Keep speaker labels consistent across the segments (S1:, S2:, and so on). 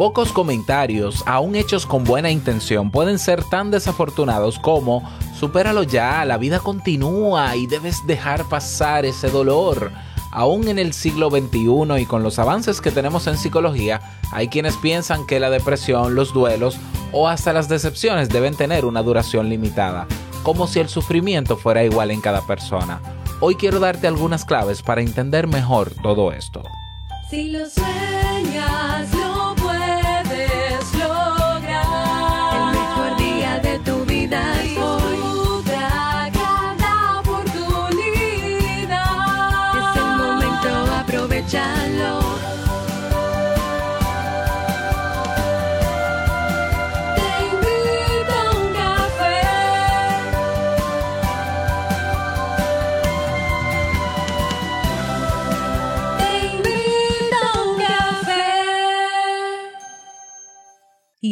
S1: Pocos comentarios, aún hechos con buena intención, pueden ser tan desafortunados como supéralo ya, la vida continúa y debes dejar pasar ese dolor. Aún en el siglo XXI y con los avances que tenemos en psicología, hay quienes piensan que la depresión, los duelos o hasta las decepciones deben tener una duración limitada, como si el sufrimiento fuera igual en cada persona. Hoy quiero darte algunas claves para entender mejor todo esto.
S2: Si lo sueñas,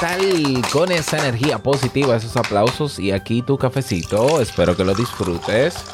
S1: Tal? Con esa energía positiva, esos aplausos y aquí tu cafecito, espero que lo disfrutes.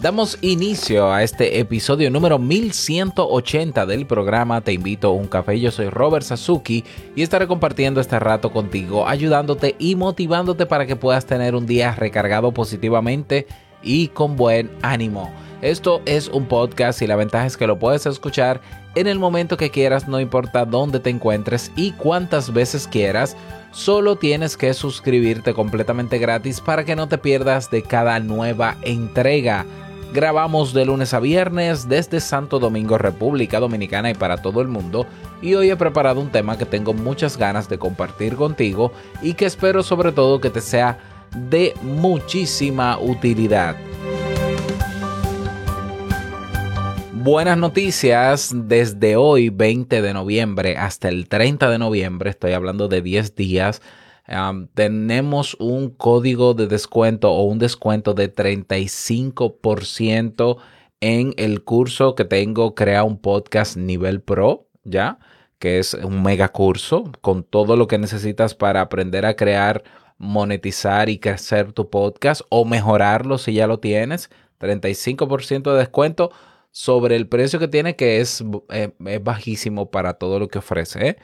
S1: Damos inicio a este episodio número 1180 del programa Te invito a un café. Yo soy Robert Sasuki y estaré compartiendo este rato contigo, ayudándote y motivándote para que puedas tener un día recargado positivamente y con buen ánimo. Esto es un podcast y la ventaja es que lo puedes escuchar en el momento que quieras, no importa dónde te encuentres y cuántas veces quieras. Solo tienes que suscribirte completamente gratis para que no te pierdas de cada nueva entrega. Grabamos de lunes a viernes desde Santo Domingo, República Dominicana y para todo el mundo. Y hoy he preparado un tema que tengo muchas ganas de compartir contigo y que espero sobre todo que te sea de muchísima utilidad. Buenas noticias desde hoy 20 de noviembre hasta el 30 de noviembre, estoy hablando de 10 días, tenemos un código de descuento o un descuento de 35% en el curso que tengo Crea un podcast nivel pro, ¿ya? Que es un mega curso con todo lo que necesitas para aprender a crear, monetizar y crecer tu podcast o mejorarlo si ya lo tienes. 35% de descuento sobre el precio que tiene, que es, eh, es bajísimo para todo lo que ofrece. ¿eh?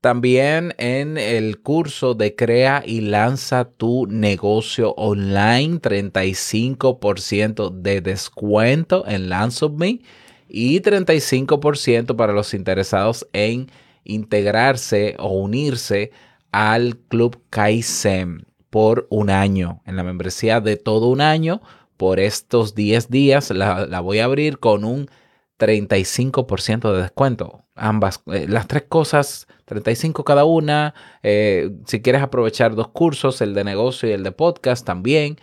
S1: También en el curso de Crea y lanza tu negocio online, 35% de descuento en Lance of Me y 35% para los interesados en integrarse o unirse al Club Kaizen por un año, en la membresía de todo un año por estos 10 días la, voy a abrir con un 35% de descuento. Ambas, eh, las tres cosas, 35 cada una. Eh, si quieres aprovechar dos cursos, el de negocio y el de podcast también,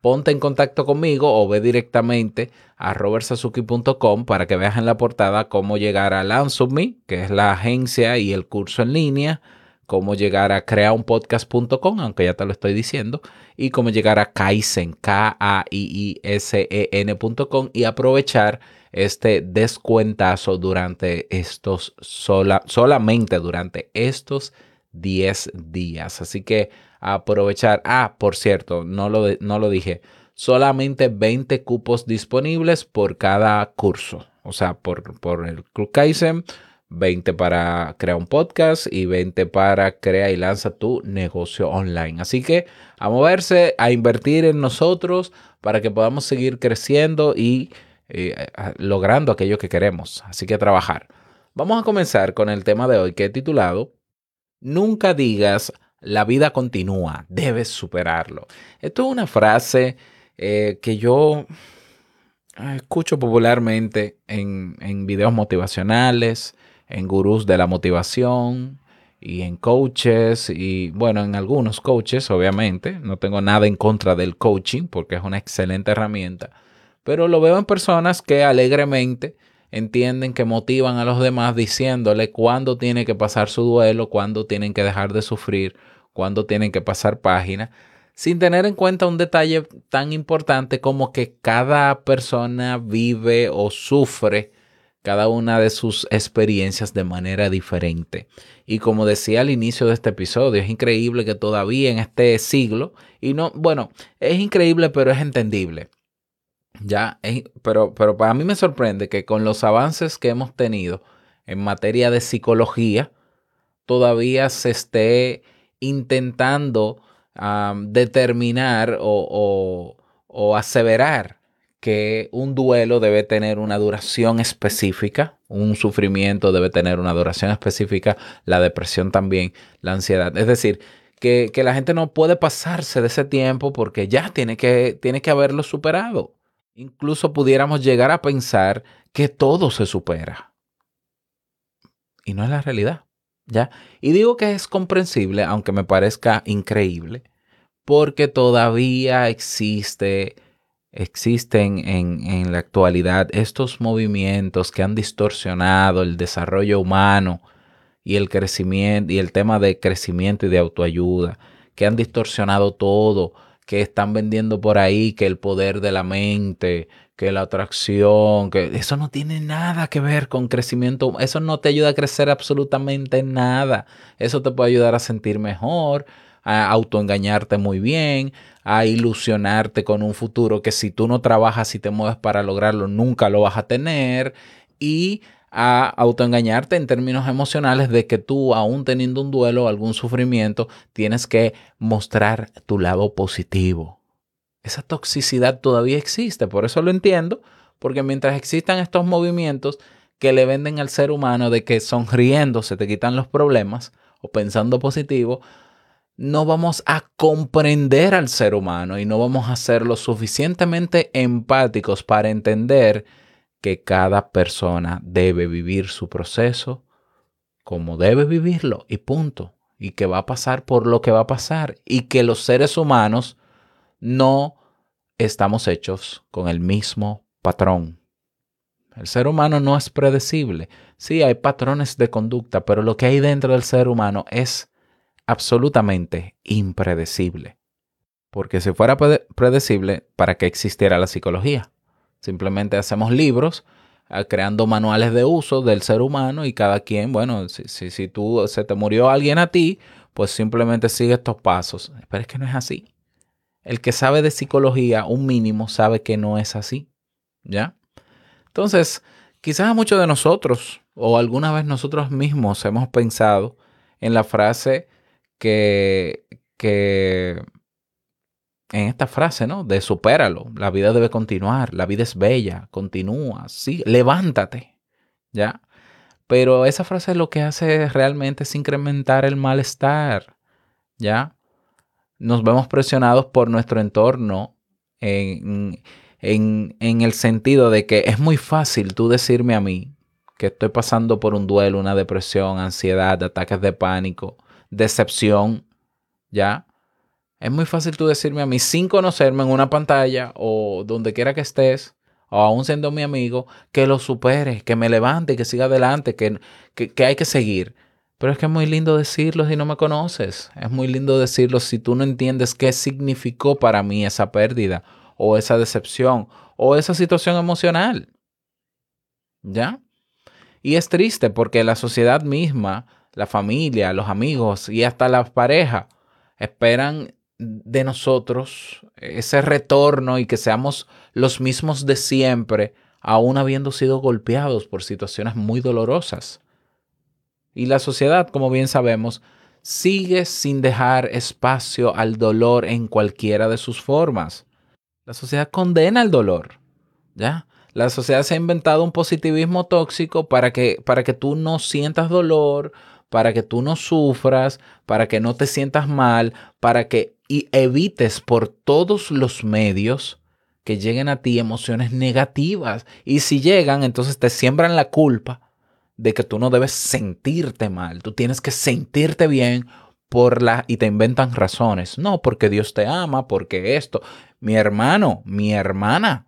S1: ponte en contacto conmigo o ve directamente a robertsazuki.com para que veas en la portada cómo llegar a Lansubme, que es la agencia y el curso en línea cómo llegar a creaunpodcast.com, aunque ya te lo estoy diciendo, y cómo llegar a Kaizen, K-A-I-I-S-E-N.com y aprovechar este descuentazo durante estos sola, solamente durante estos 10 días. Así que aprovechar. Ah, por cierto, no lo, no lo dije. Solamente 20 cupos disponibles por cada curso. O sea, por, por el Club Kaizen 20 para crear un podcast y 20 para crear y lanza tu negocio online. Así que a moverse, a invertir en nosotros para que podamos seguir creciendo y eh, logrando aquello que queremos. Así que a trabajar. Vamos a comenzar con el tema de hoy que he titulado Nunca digas la vida continúa, debes superarlo. Esto es una frase eh, que yo escucho popularmente en, en videos motivacionales, en gurús de la motivación y en coaches y bueno, en algunos coaches, obviamente. No tengo nada en contra del coaching porque es una excelente herramienta, pero lo veo en personas que alegremente entienden que motivan a los demás diciéndole cuándo tiene que pasar su duelo, cuándo tienen que dejar de sufrir, cuándo tienen que pasar página, sin tener en cuenta un detalle tan importante como que cada persona vive o sufre cada una de sus experiencias de manera diferente. Y como decía al inicio de este episodio, es increíble que todavía en este siglo, y no, bueno, es increíble pero es entendible. Ya, es- pero, pero para mí me sorprende que con los avances que hemos tenido en materia de psicología, todavía se esté intentando determinar o- o aseverar que un duelo debe tener una duración específica, un sufrimiento debe tener una duración específica, la depresión también, la ansiedad. Es decir, que, que la gente no puede pasarse de ese tiempo porque ya tiene que, tiene que haberlo superado. Incluso pudiéramos llegar a pensar que todo se supera. Y no es la realidad. ¿Ya? Y digo que es comprensible, aunque me parezca increíble, porque todavía existe, existen en, en la actualidad estos movimientos que han distorsionado el desarrollo humano y el crecimiento y el tema de crecimiento y de autoayuda, que han distorsionado todo, que están vendiendo por ahí que el poder de la mente, que la atracción, que eso no tiene nada que ver con crecimiento, eso no te ayuda a crecer absolutamente nada. Eso te puede ayudar a sentir mejor, a autoengañarte muy bien, a ilusionarte con un futuro que si tú no trabajas y te mueves para lograrlo, nunca lo vas a tener y a autoengañarte en términos emocionales de que tú, aún teniendo un duelo o algún sufrimiento, tienes que mostrar tu lado positivo. Esa toxicidad todavía existe, por eso lo entiendo, porque mientras existan estos movimientos que le venden al ser humano de que sonriendo se te quitan los problemas o pensando positivo, no vamos a comprender al ser humano y no vamos a ser lo suficientemente empáticos para entender que cada persona debe vivir su proceso como debe vivirlo y punto. Y que va a pasar por lo que va a pasar. Y que los seres humanos no estamos hechos con el mismo patrón. El ser humano no es predecible. Sí, hay patrones de conducta, pero lo que hay dentro del ser humano es absolutamente impredecible. Porque si fuera prede- predecible, ¿para qué existiera la psicología? Simplemente hacemos libros ah, creando manuales de uso del ser humano y cada quien, bueno, si, si, si tú se te murió alguien a ti, pues simplemente sigue estos pasos. Pero es que no es así. El que sabe de psicología, un mínimo, sabe que no es así. ¿Ya? Entonces, quizás a muchos de nosotros, o alguna vez nosotros mismos hemos pensado en la frase que, que en esta frase, ¿no? De supéralo, la vida debe continuar, la vida es bella, continúa, sí, levántate, ¿ya? Pero esa frase lo que hace realmente es incrementar el malestar, ¿ya? Nos vemos presionados por nuestro entorno en, en, en el sentido de que es muy fácil tú decirme a mí que estoy pasando por un duelo, una depresión, ansiedad, ataques de pánico, decepción, ¿ya? Es muy fácil tú decirme a mí sin conocerme en una pantalla o donde quiera que estés, o aún siendo mi amigo, que lo supere, que me levante, que siga adelante, que, que, hay que seguir. Pero es que es muy lindo decirlo si no me conoces. Es muy lindo decirlo si tú no entiendes qué significó para mí esa pérdida o esa decepción o esa situación emocional. ¿Ya? Y es triste porque la sociedad misma, la familia, los amigos y hasta las parejas esperan de nosotros ese retorno y que seamos los mismos de siempre, aún habiendo sido golpeados por situaciones muy dolorosas. Y la sociedad, como bien sabemos, sigue sin dejar espacio al dolor en cualquiera de sus formas. La sociedad condena el dolor, ¿ya? La sociedad se ha inventado un positivismo tóxico para que, para que tú no sientas dolor, para que tú no sufras, para que no te sientas mal, para que evites por todos los medios que lleguen a ti emociones negativas. Y si llegan, entonces te siembran la culpa de que tú no debes sentirte mal. Tú tienes que sentirte bien por la y te inventan razones. No, porque Dios te ama, porque esto. Mi hermano, mi hermana.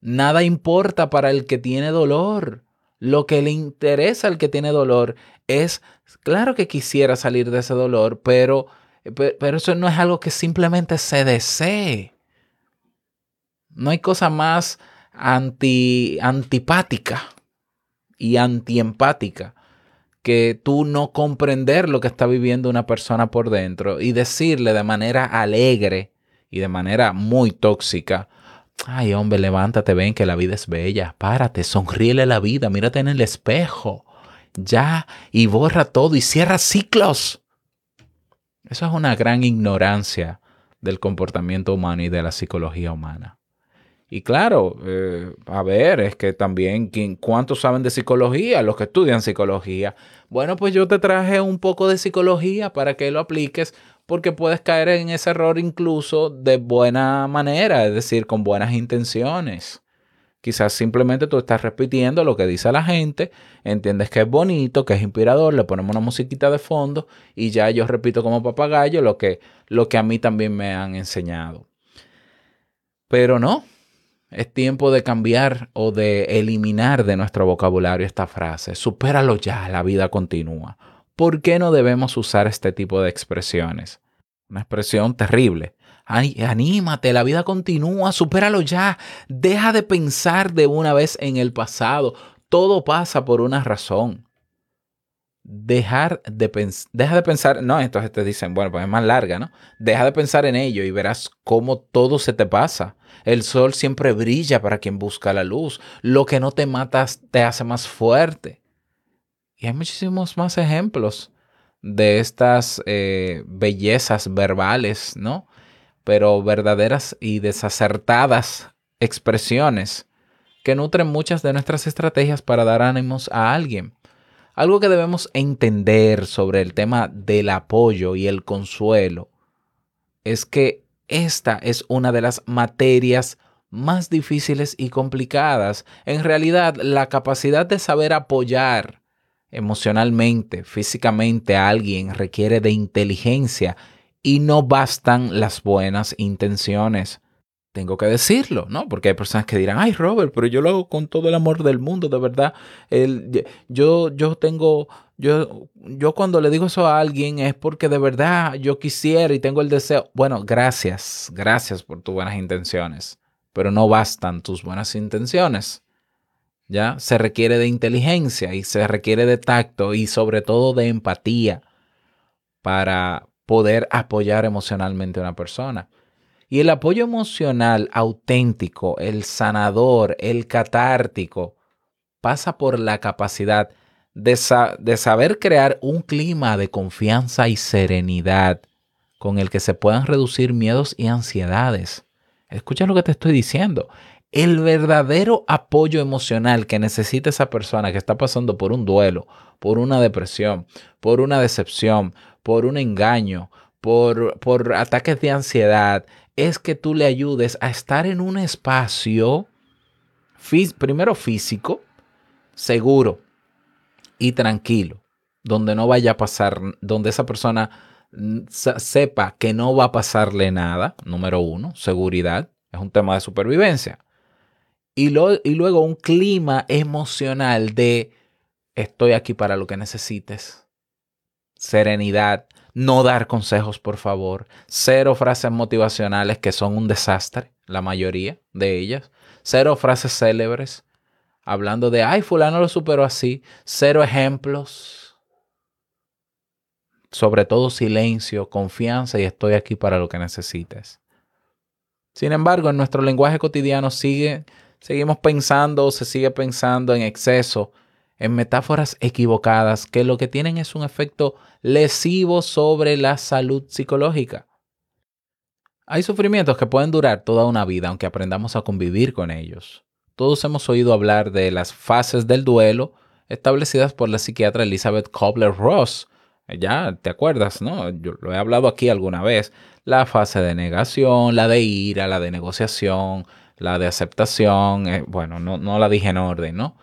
S1: Nada importa para el que tiene dolor. Lo que le interesa al que tiene dolor es, claro que quisiera salir de ese dolor, pero, pe- pero eso no es algo que simplemente se desee. No hay cosa más anti, antipática y antiempática que tú no comprender lo que está viviendo una persona por dentro y decirle de manera alegre y de manera muy tóxica, ay hombre, levántate, ven que la vida es bella, párate, sonríele la vida, mírate en el espejo, ya, y borra todo y cierra ciclos. Eso es una gran ignorancia del comportamiento humano y de la psicología humana. Y claro, eh, a ver, es que también, ¿quién- ¿cuántos saben de psicología? Los que estudian psicología. Bueno, pues yo te traje un poco de psicología para que lo apliques, porque puedes caer en ese error incluso de buena manera, es decir, con buenas intenciones. Quizás simplemente tú estás repitiendo lo que dice la gente, entiendes que es bonito, que es inspirador, le ponemos una musiquita de fondo y ya yo repito como papagayo lo que, lo que a mí también me han enseñado. Pero no, es tiempo de cambiar o de eliminar de nuestro vocabulario esta frase. Supéralo ya, la vida continúa. ¿Por qué no debemos usar este tipo de expresiones? Una expresión terrible. Ay, anímate, la vida continúa, supéralo ya. Deja de pensar de una vez en el pasado. Todo pasa por una razón. Dejar de pens- deja de pensar, no, entonces te dicen, bueno, pues es más larga, ¿no? Deja de pensar en ello y verás cómo todo se te pasa. El sol siempre brilla para quien busca la luz. Lo que no te matas te hace más fuerte. Y hay muchísimos más ejemplos de estas eh, bellezas verbales, ¿no? Pero verdaderas y desacertadas expresiones que nutren muchas de nuestras estrategias para dar ánimos a alguien. Algo que debemos entender sobre el tema del apoyo y el consuelo es que esta es una de las materias más difíciles y complicadas. En realidad, la capacidad de saber apoyar emocionalmente, físicamente alguien requiere de inteligencia y no bastan las buenas intenciones. Tengo que decirlo, ¿no? Porque hay personas que dirán, ay Robert, pero yo lo hago con todo el amor del mundo, de verdad. Yo, yo tengo, yo, yo cuando le digo eso a alguien es porque de verdad yo quisiera y tengo el deseo. Bueno, gracias, gracias por tus buenas intenciones, pero no bastan tus buenas intenciones. ¿Ya? Se requiere de inteligencia y se requiere de tacto y sobre todo de empatía para poder apoyar emocionalmente a una persona. Y el apoyo emocional auténtico, el sanador, el catártico, pasa por la capacidad de, sa de, saber crear un clima de confianza y serenidad con el que se puedan reducir miedos y ansiedades. Escucha lo que te estoy diciendo. El verdadero apoyo emocional que necesita esa persona que está pasando por un duelo, por una depresión, por una decepción, por un engaño, por, por ataques de ansiedad, es que tú le ayudes a estar en un espacio, primero físico, seguro y tranquilo, donde no vaya a pasar, donde esa persona sepa que no va a pasarle nada, número uno, seguridad, es un tema de supervivencia. Y, luego un clima emocional de estoy aquí para lo que necesites, serenidad, no dar consejos, por favor. Cero frases motivacionales que son un desastre, la mayoría de ellas. Cero frases célebres hablando de, ay, fulano lo superó así. Cero ejemplos. Sobre todo silencio, confianza y estoy aquí para lo que necesites. Sin embargo, en nuestro lenguaje cotidiano sigue, seguimos pensando o se sigue pensando en exceso en metáforas equivocadas que lo que tienen es un efecto lesivo sobre la salud psicológica. Hay sufrimientos que pueden durar toda una vida aunque aprendamos a convivir con ellos. Todos hemos oído hablar de las fases del duelo establecidas por la psiquiatra Elizabeth Kubler-Ross. Ya te acuerdas, ¿no? Yo lo he hablado aquí alguna vez. La fase de negación, la de ira, la de negociación, la de aceptación. Eh, bueno, no, no la dije en orden, ¿no?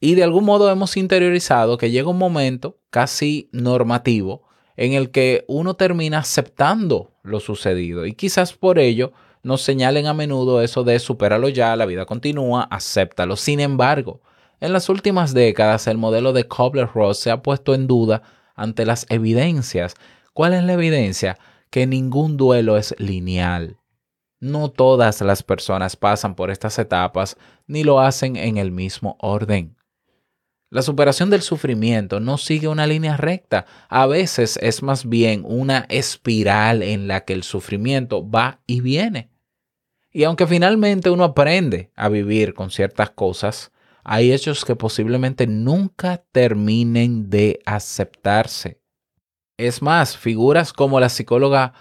S1: Y de algún modo hemos interiorizado que llega un momento casi normativo en el que uno termina aceptando lo sucedido. Y quizás por ello nos señalen a menudo eso de supéralo ya, la vida continúa, acéptalo. Sin embargo, En las últimas décadas, el modelo de Kobler-Ross se ha puesto en duda ante las evidencias. ¿Cuál es la evidencia? Que ningún duelo es lineal. No todas las personas pasan por estas etapas ni lo hacen en el mismo orden. La superación del sufrimiento no sigue una línea recta, a veces es más bien una espiral en la que el sufrimiento va y viene. Y aunque finalmente uno aprende a vivir con ciertas cosas, hay hechos que posiblemente nunca terminen de aceptarse. Es más, figuras como la psicóloga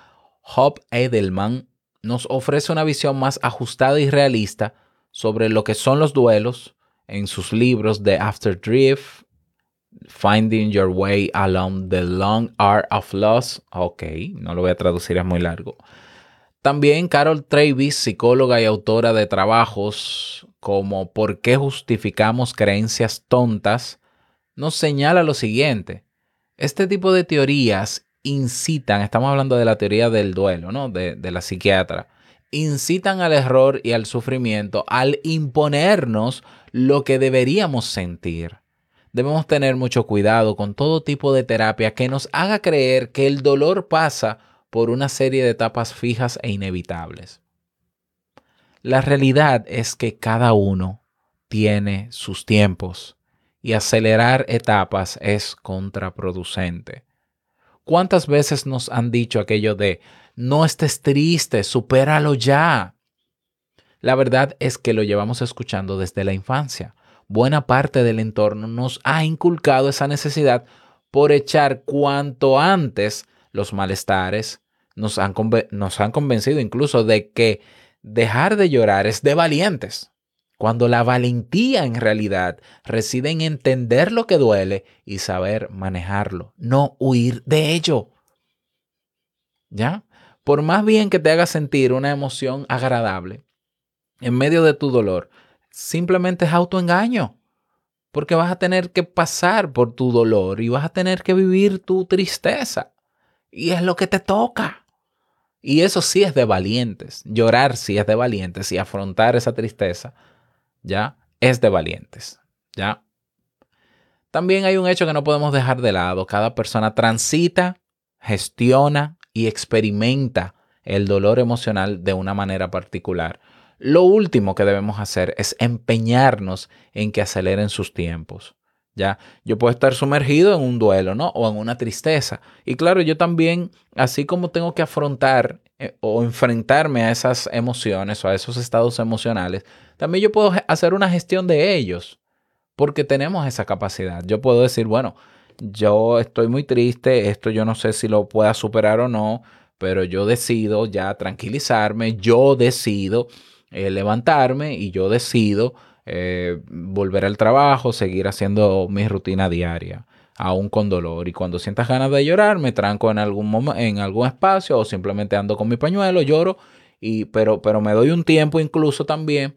S1: Hop Edelman nos ofrece una visión más ajustada y realista sobre lo que son los duelos en sus libros The After Drift, Finding Your Way Along the Long Art of Loss. Ok, no lo voy a traducir, es muy largo. También Carol Travis, psicóloga y autora de trabajos como ¿Por qué justificamos creencias tontas? nos señala lo siguiente. Este tipo de teorías incitan, estamos hablando de la teoría del duelo, ¿no? De, de la psiquiatra, incitan al error y al sufrimiento al imponernos lo que deberíamos sentir. Debemos tener mucho cuidado con todo tipo de terapia que nos haga creer que el dolor pasa por una serie de etapas fijas e inevitables. La realidad es que cada uno tiene sus tiempos y acelerar etapas es contraproducente. ¿Cuántas veces nos han dicho aquello de no estés triste, supéralo ya? La verdad es que lo llevamos escuchando desde la infancia. Buena parte del entorno nos ha inculcado esa necesidad por echar cuanto antes los malestares. Nos han, nos han convencido incluso de que dejar de llorar es de valientes, cuando la valentía en realidad reside en entender lo que duele y saber manejarlo, no huir de ello. ¿Ya? Por más bien que te haga sentir una emoción agradable en medio de tu dolor, simplemente es autoengaño. Porque vas a tener que pasar por tu dolor y vas a tener que vivir tu tristeza. Y es lo que te toca. Y eso sí es de valientes. Llorar sí es de valientes y afrontar esa tristeza, ya, es de valientes. Ya. También hay un hecho que no podemos dejar de lado. Cada persona transita, gestiona y experimenta el dolor emocional de una manera particular. Lo último que debemos hacer es empeñarnos en que aceleren sus tiempos. Ya, yo puedo estar sumergido en un duelo, ¿no? O en una tristeza. Y claro, yo también, así como tengo que afrontar eh, o enfrentarme a esas emociones o a esos estados emocionales, también yo puedo hacer una gestión de ellos, porque tenemos esa capacidad. Yo puedo decir, bueno, yo estoy muy triste, esto yo no sé si lo pueda superar o no, pero yo decido ya tranquilizarme, yo decido eh, levantarme y yo decido eh, volver al trabajo, seguir haciendo mi rutina diaria, aún con dolor. Y cuando sientas ganas de llorar, me tranco en algún, en algún espacio o simplemente ando con mi pañuelo, lloro, y, pero, pero me doy un tiempo incluso también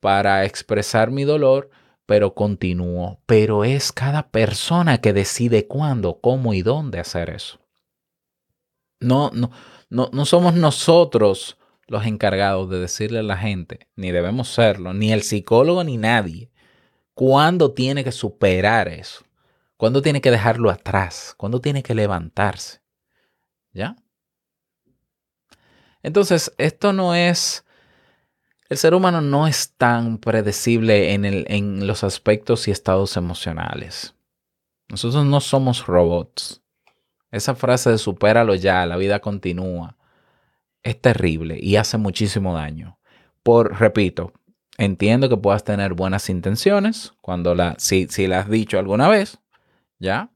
S1: para expresar mi dolor, pero continúo. Pero es cada persona que decide cuándo, cómo y dónde hacer eso. No, no, no, no somos nosotros los encargados de decirle a la gente, ni debemos serlo, ni el psicólogo ni nadie, cuándo tiene que superar eso, cuándo tiene que dejarlo atrás, cuándo tiene que levantarse. ¿Ya? Entonces, esto no es, el ser humano no es tan predecible en, el, en los aspectos y estados emocionales. Nosotros no somos robots. Esa frase de supéralo ya, la vida continúa es terrible y hace muchísimo daño. Por, repito, entiendo que puedas tener buenas intenciones cuando la, si, si la has dicho alguna vez, ¿ya?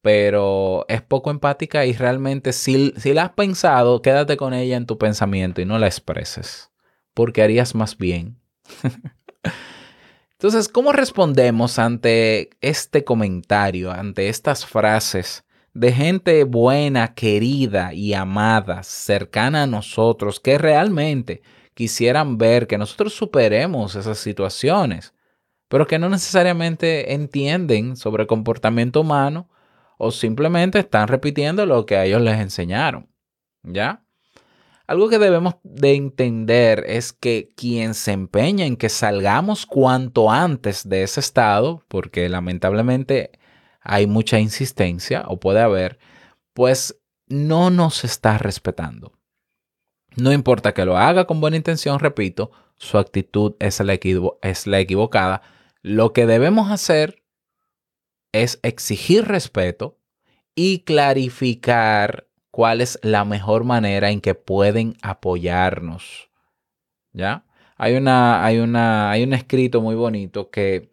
S1: Pero es poco empática y realmente si, si la has pensado, quédate con ella en tu pensamiento y no la expreses, porque harías más bien. Entonces, ¿cómo respondemos ante este comentario, ante estas frases de gente buena, querida y amada, cercana a nosotros, que realmente quisieran ver que nosotros superemos esas situaciones, pero que no necesariamente entienden sobre el comportamiento humano o simplemente están repitiendo lo que a ellos les enseñaron. ¿Ya? Algo que debemos de entender es que quien se empeña en que salgamos cuanto antes de ese estado, porque lamentablemente hay mucha insistencia o puede haber, pues no nos está respetando. No importa que lo haga con buena intención, repito, su actitud es la, es la equivocada. Lo que debemos hacer es exigir respeto y clarificar cuál es la mejor manera en que pueden apoyarnos. ¿Ya? Hay, una, hay, una, hay un escrito muy bonito que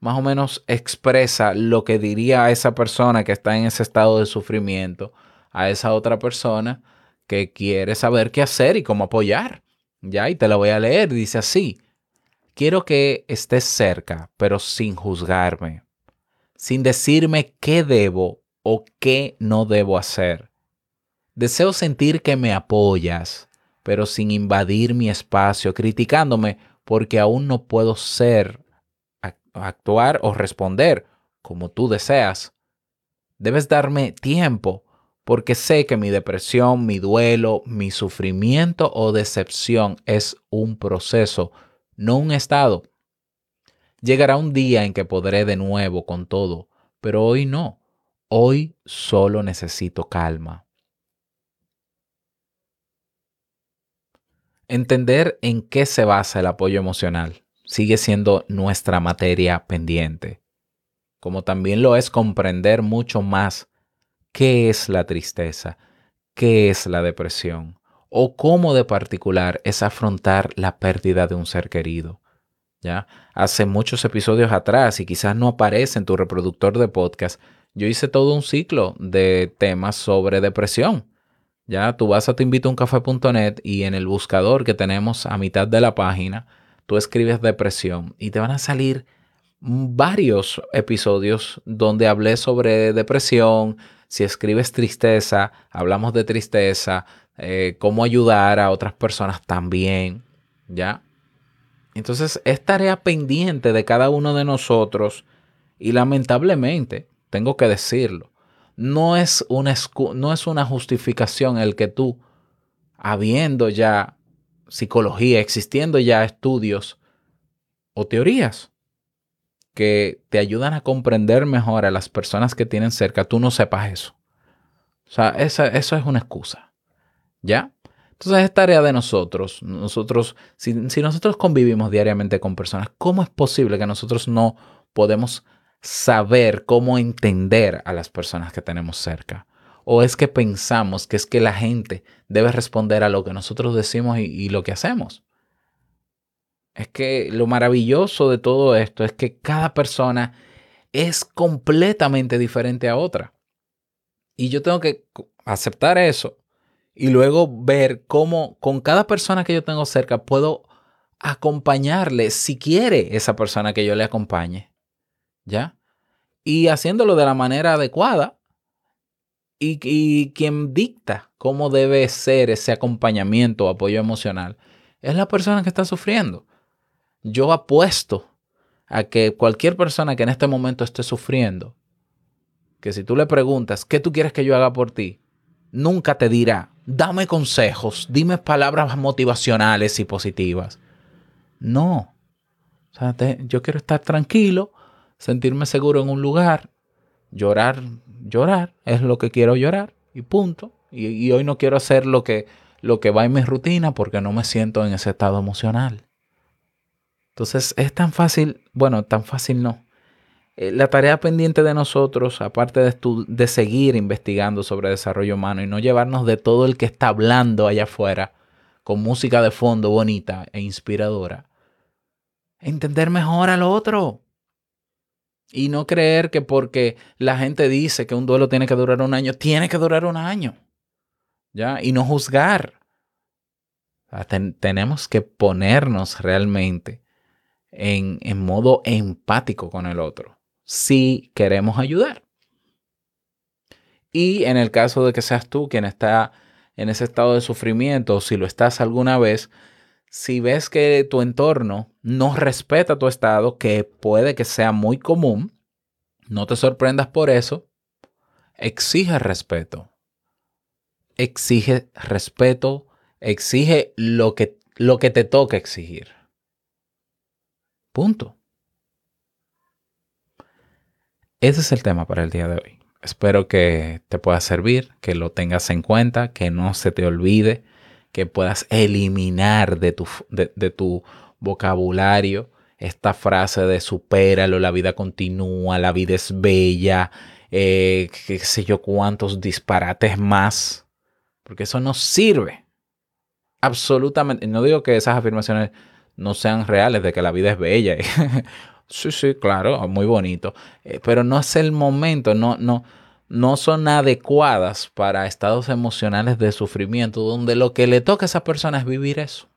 S1: más o menos expresa lo que diría a esa persona que está en ese estado de sufrimiento, a esa otra persona que quiere saber qué hacer y cómo apoyar. ¿Ya? Y te lo voy a leer. Dice así. Quiero que estés cerca, pero sin juzgarme, sin decirme qué debo o qué no debo hacer. Deseo sentir que me apoyas, pero sin invadir mi espacio, criticándome porque aún no puedo ser, actuar o responder como tú deseas. Debes darme tiempo porque sé que mi depresión, mi duelo, mi sufrimiento o decepción es un proceso, no un estado. Llegará un día en que podré de nuevo con todo, pero hoy no. Hoy solo necesito calma. Entender en qué se basa el apoyo emocional sigue siendo nuestra materia pendiente, como también lo es comprender mucho más qué es la tristeza, qué es la depresión o cómo de particular es afrontar la pérdida de un ser querido. ¿Ya? Hace muchos episodios atrás y quizás no aparece en tu reproductor de podcast, yo hice todo un ciclo de temas sobre depresión. Ya tú vas a teinvitouncafe.net y en el buscador que tenemos a mitad de la página, tú escribes depresión y te van a salir varios episodios donde hablé sobre depresión. Si escribes tristeza, hablamos de tristeza, eh, cómo ayudar a otras personas también. ¿Ya? Entonces es tarea pendiente de cada uno de nosotros y lamentablemente, tengo que decirlo, no es una, no es una justificación el que tú, habiendo ya psicología, existiendo ya estudios o teorías que te ayudan a comprender mejor a las personas que tienen cerca, tú no sepas eso. O sea, esa- eso es una excusa. ¿Ya? Entonces es tarea de nosotros. Nosotros, si, si nosotros convivimos diariamente con personas, ¿cómo es posible que nosotros no podemos saber cómo entender a las personas que tenemos cerca? ¿O es que pensamos que es que la gente debe responder a lo que nosotros decimos y, y lo que hacemos? Es que lo maravilloso de todo esto es que cada persona es completamente diferente a otra. Y yo tengo que aceptar eso y luego ver cómo con cada persona que yo tengo cerca puedo acompañarle si quiere esa persona que yo le acompañe. ¿Ya? Y haciéndolo de la manera adecuada. Y, quien dicta cómo debe ser ese acompañamiento o apoyo emocional es la persona que está sufriendo. Yo apuesto a que cualquier persona que en este momento esté sufriendo, que si tú le preguntas, ¿qué tú quieres que yo haga por ti? Nunca te dirá, dame consejos, dime palabras motivacionales y positivas. No. O yo quiero estar tranquilo, sentirme seguro en un lugar, llorar, llorar, es lo que quiero llorar y punto. Y, hoy no quiero hacer lo que, lo que va en mi rutina porque no me siento en ese estado emocional. Entonces es tan fácil, bueno, tan fácil no. Eh, La tarea pendiente de nosotros, aparte de, de seguir investigando sobre desarrollo humano y no llevarnos de todo el que está hablando allá afuera, con música de fondo bonita e inspiradora, entender mejor al otro. Y no creer que porque la gente dice que un duelo tiene que durar un año, tiene que durar un año. ¿Ya? Y no juzgar. Ten- tenemos que ponernos realmente en, en modo empático con el otro si queremos ayudar. Y en el caso de que seas tú quien está en ese estado de sufrimiento, o si lo estás alguna vez, si ves que tu entorno no respeta tu estado, que puede que sea muy común, no te sorprendas por eso, exige respeto. Exige respeto Exige lo que, lo que te toca exigir. Punto. Ese es el tema para el día de hoy. Espero que te pueda servir, que lo tengas en cuenta, que no se te olvide, que puedas eliminar de tu, de, de tu vocabulario esta frase de supéralo, la vida continúa, la vida es bella, eh, qué sé yo cuántos disparates más, porque eso no sirve. Absolutamente. No digo que esas afirmaciones no sean reales, de que la vida es bella. sí, sí, claro, muy bonito. Eh, pero no es el momento, no, no, no son adecuadas para estados emocionales de sufrimiento, donde lo que le toca a esa persona es vivir eso.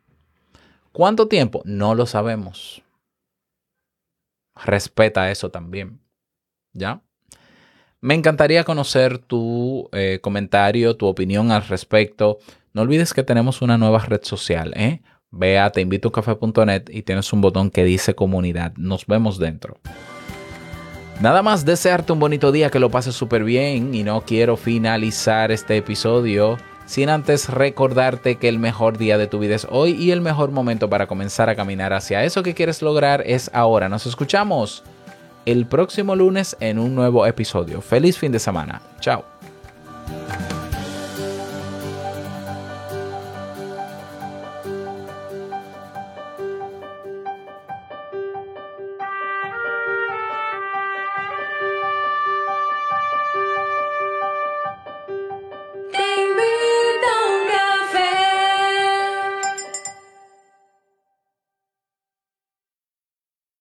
S1: ¿Cuánto tiempo? No lo sabemos. Respeta eso también. ¿Ya? Me encantaría conocer tu eh, comentario, tu opinión al respecto. No olvides que tenemos una nueva red social, ¿eh? Ve a teinvitocafé.net y tienes un botón que dice comunidad. Nos vemos dentro. Nada más desearte un bonito día, que lo pases súper bien y no quiero finalizar este episodio sin antes recordarte que el mejor día de tu vida es hoy y el mejor momento para comenzar a caminar hacia eso que quieres lograr es ahora. Nos escuchamos el próximo lunes en un nuevo episodio. Feliz fin de semana. Chao.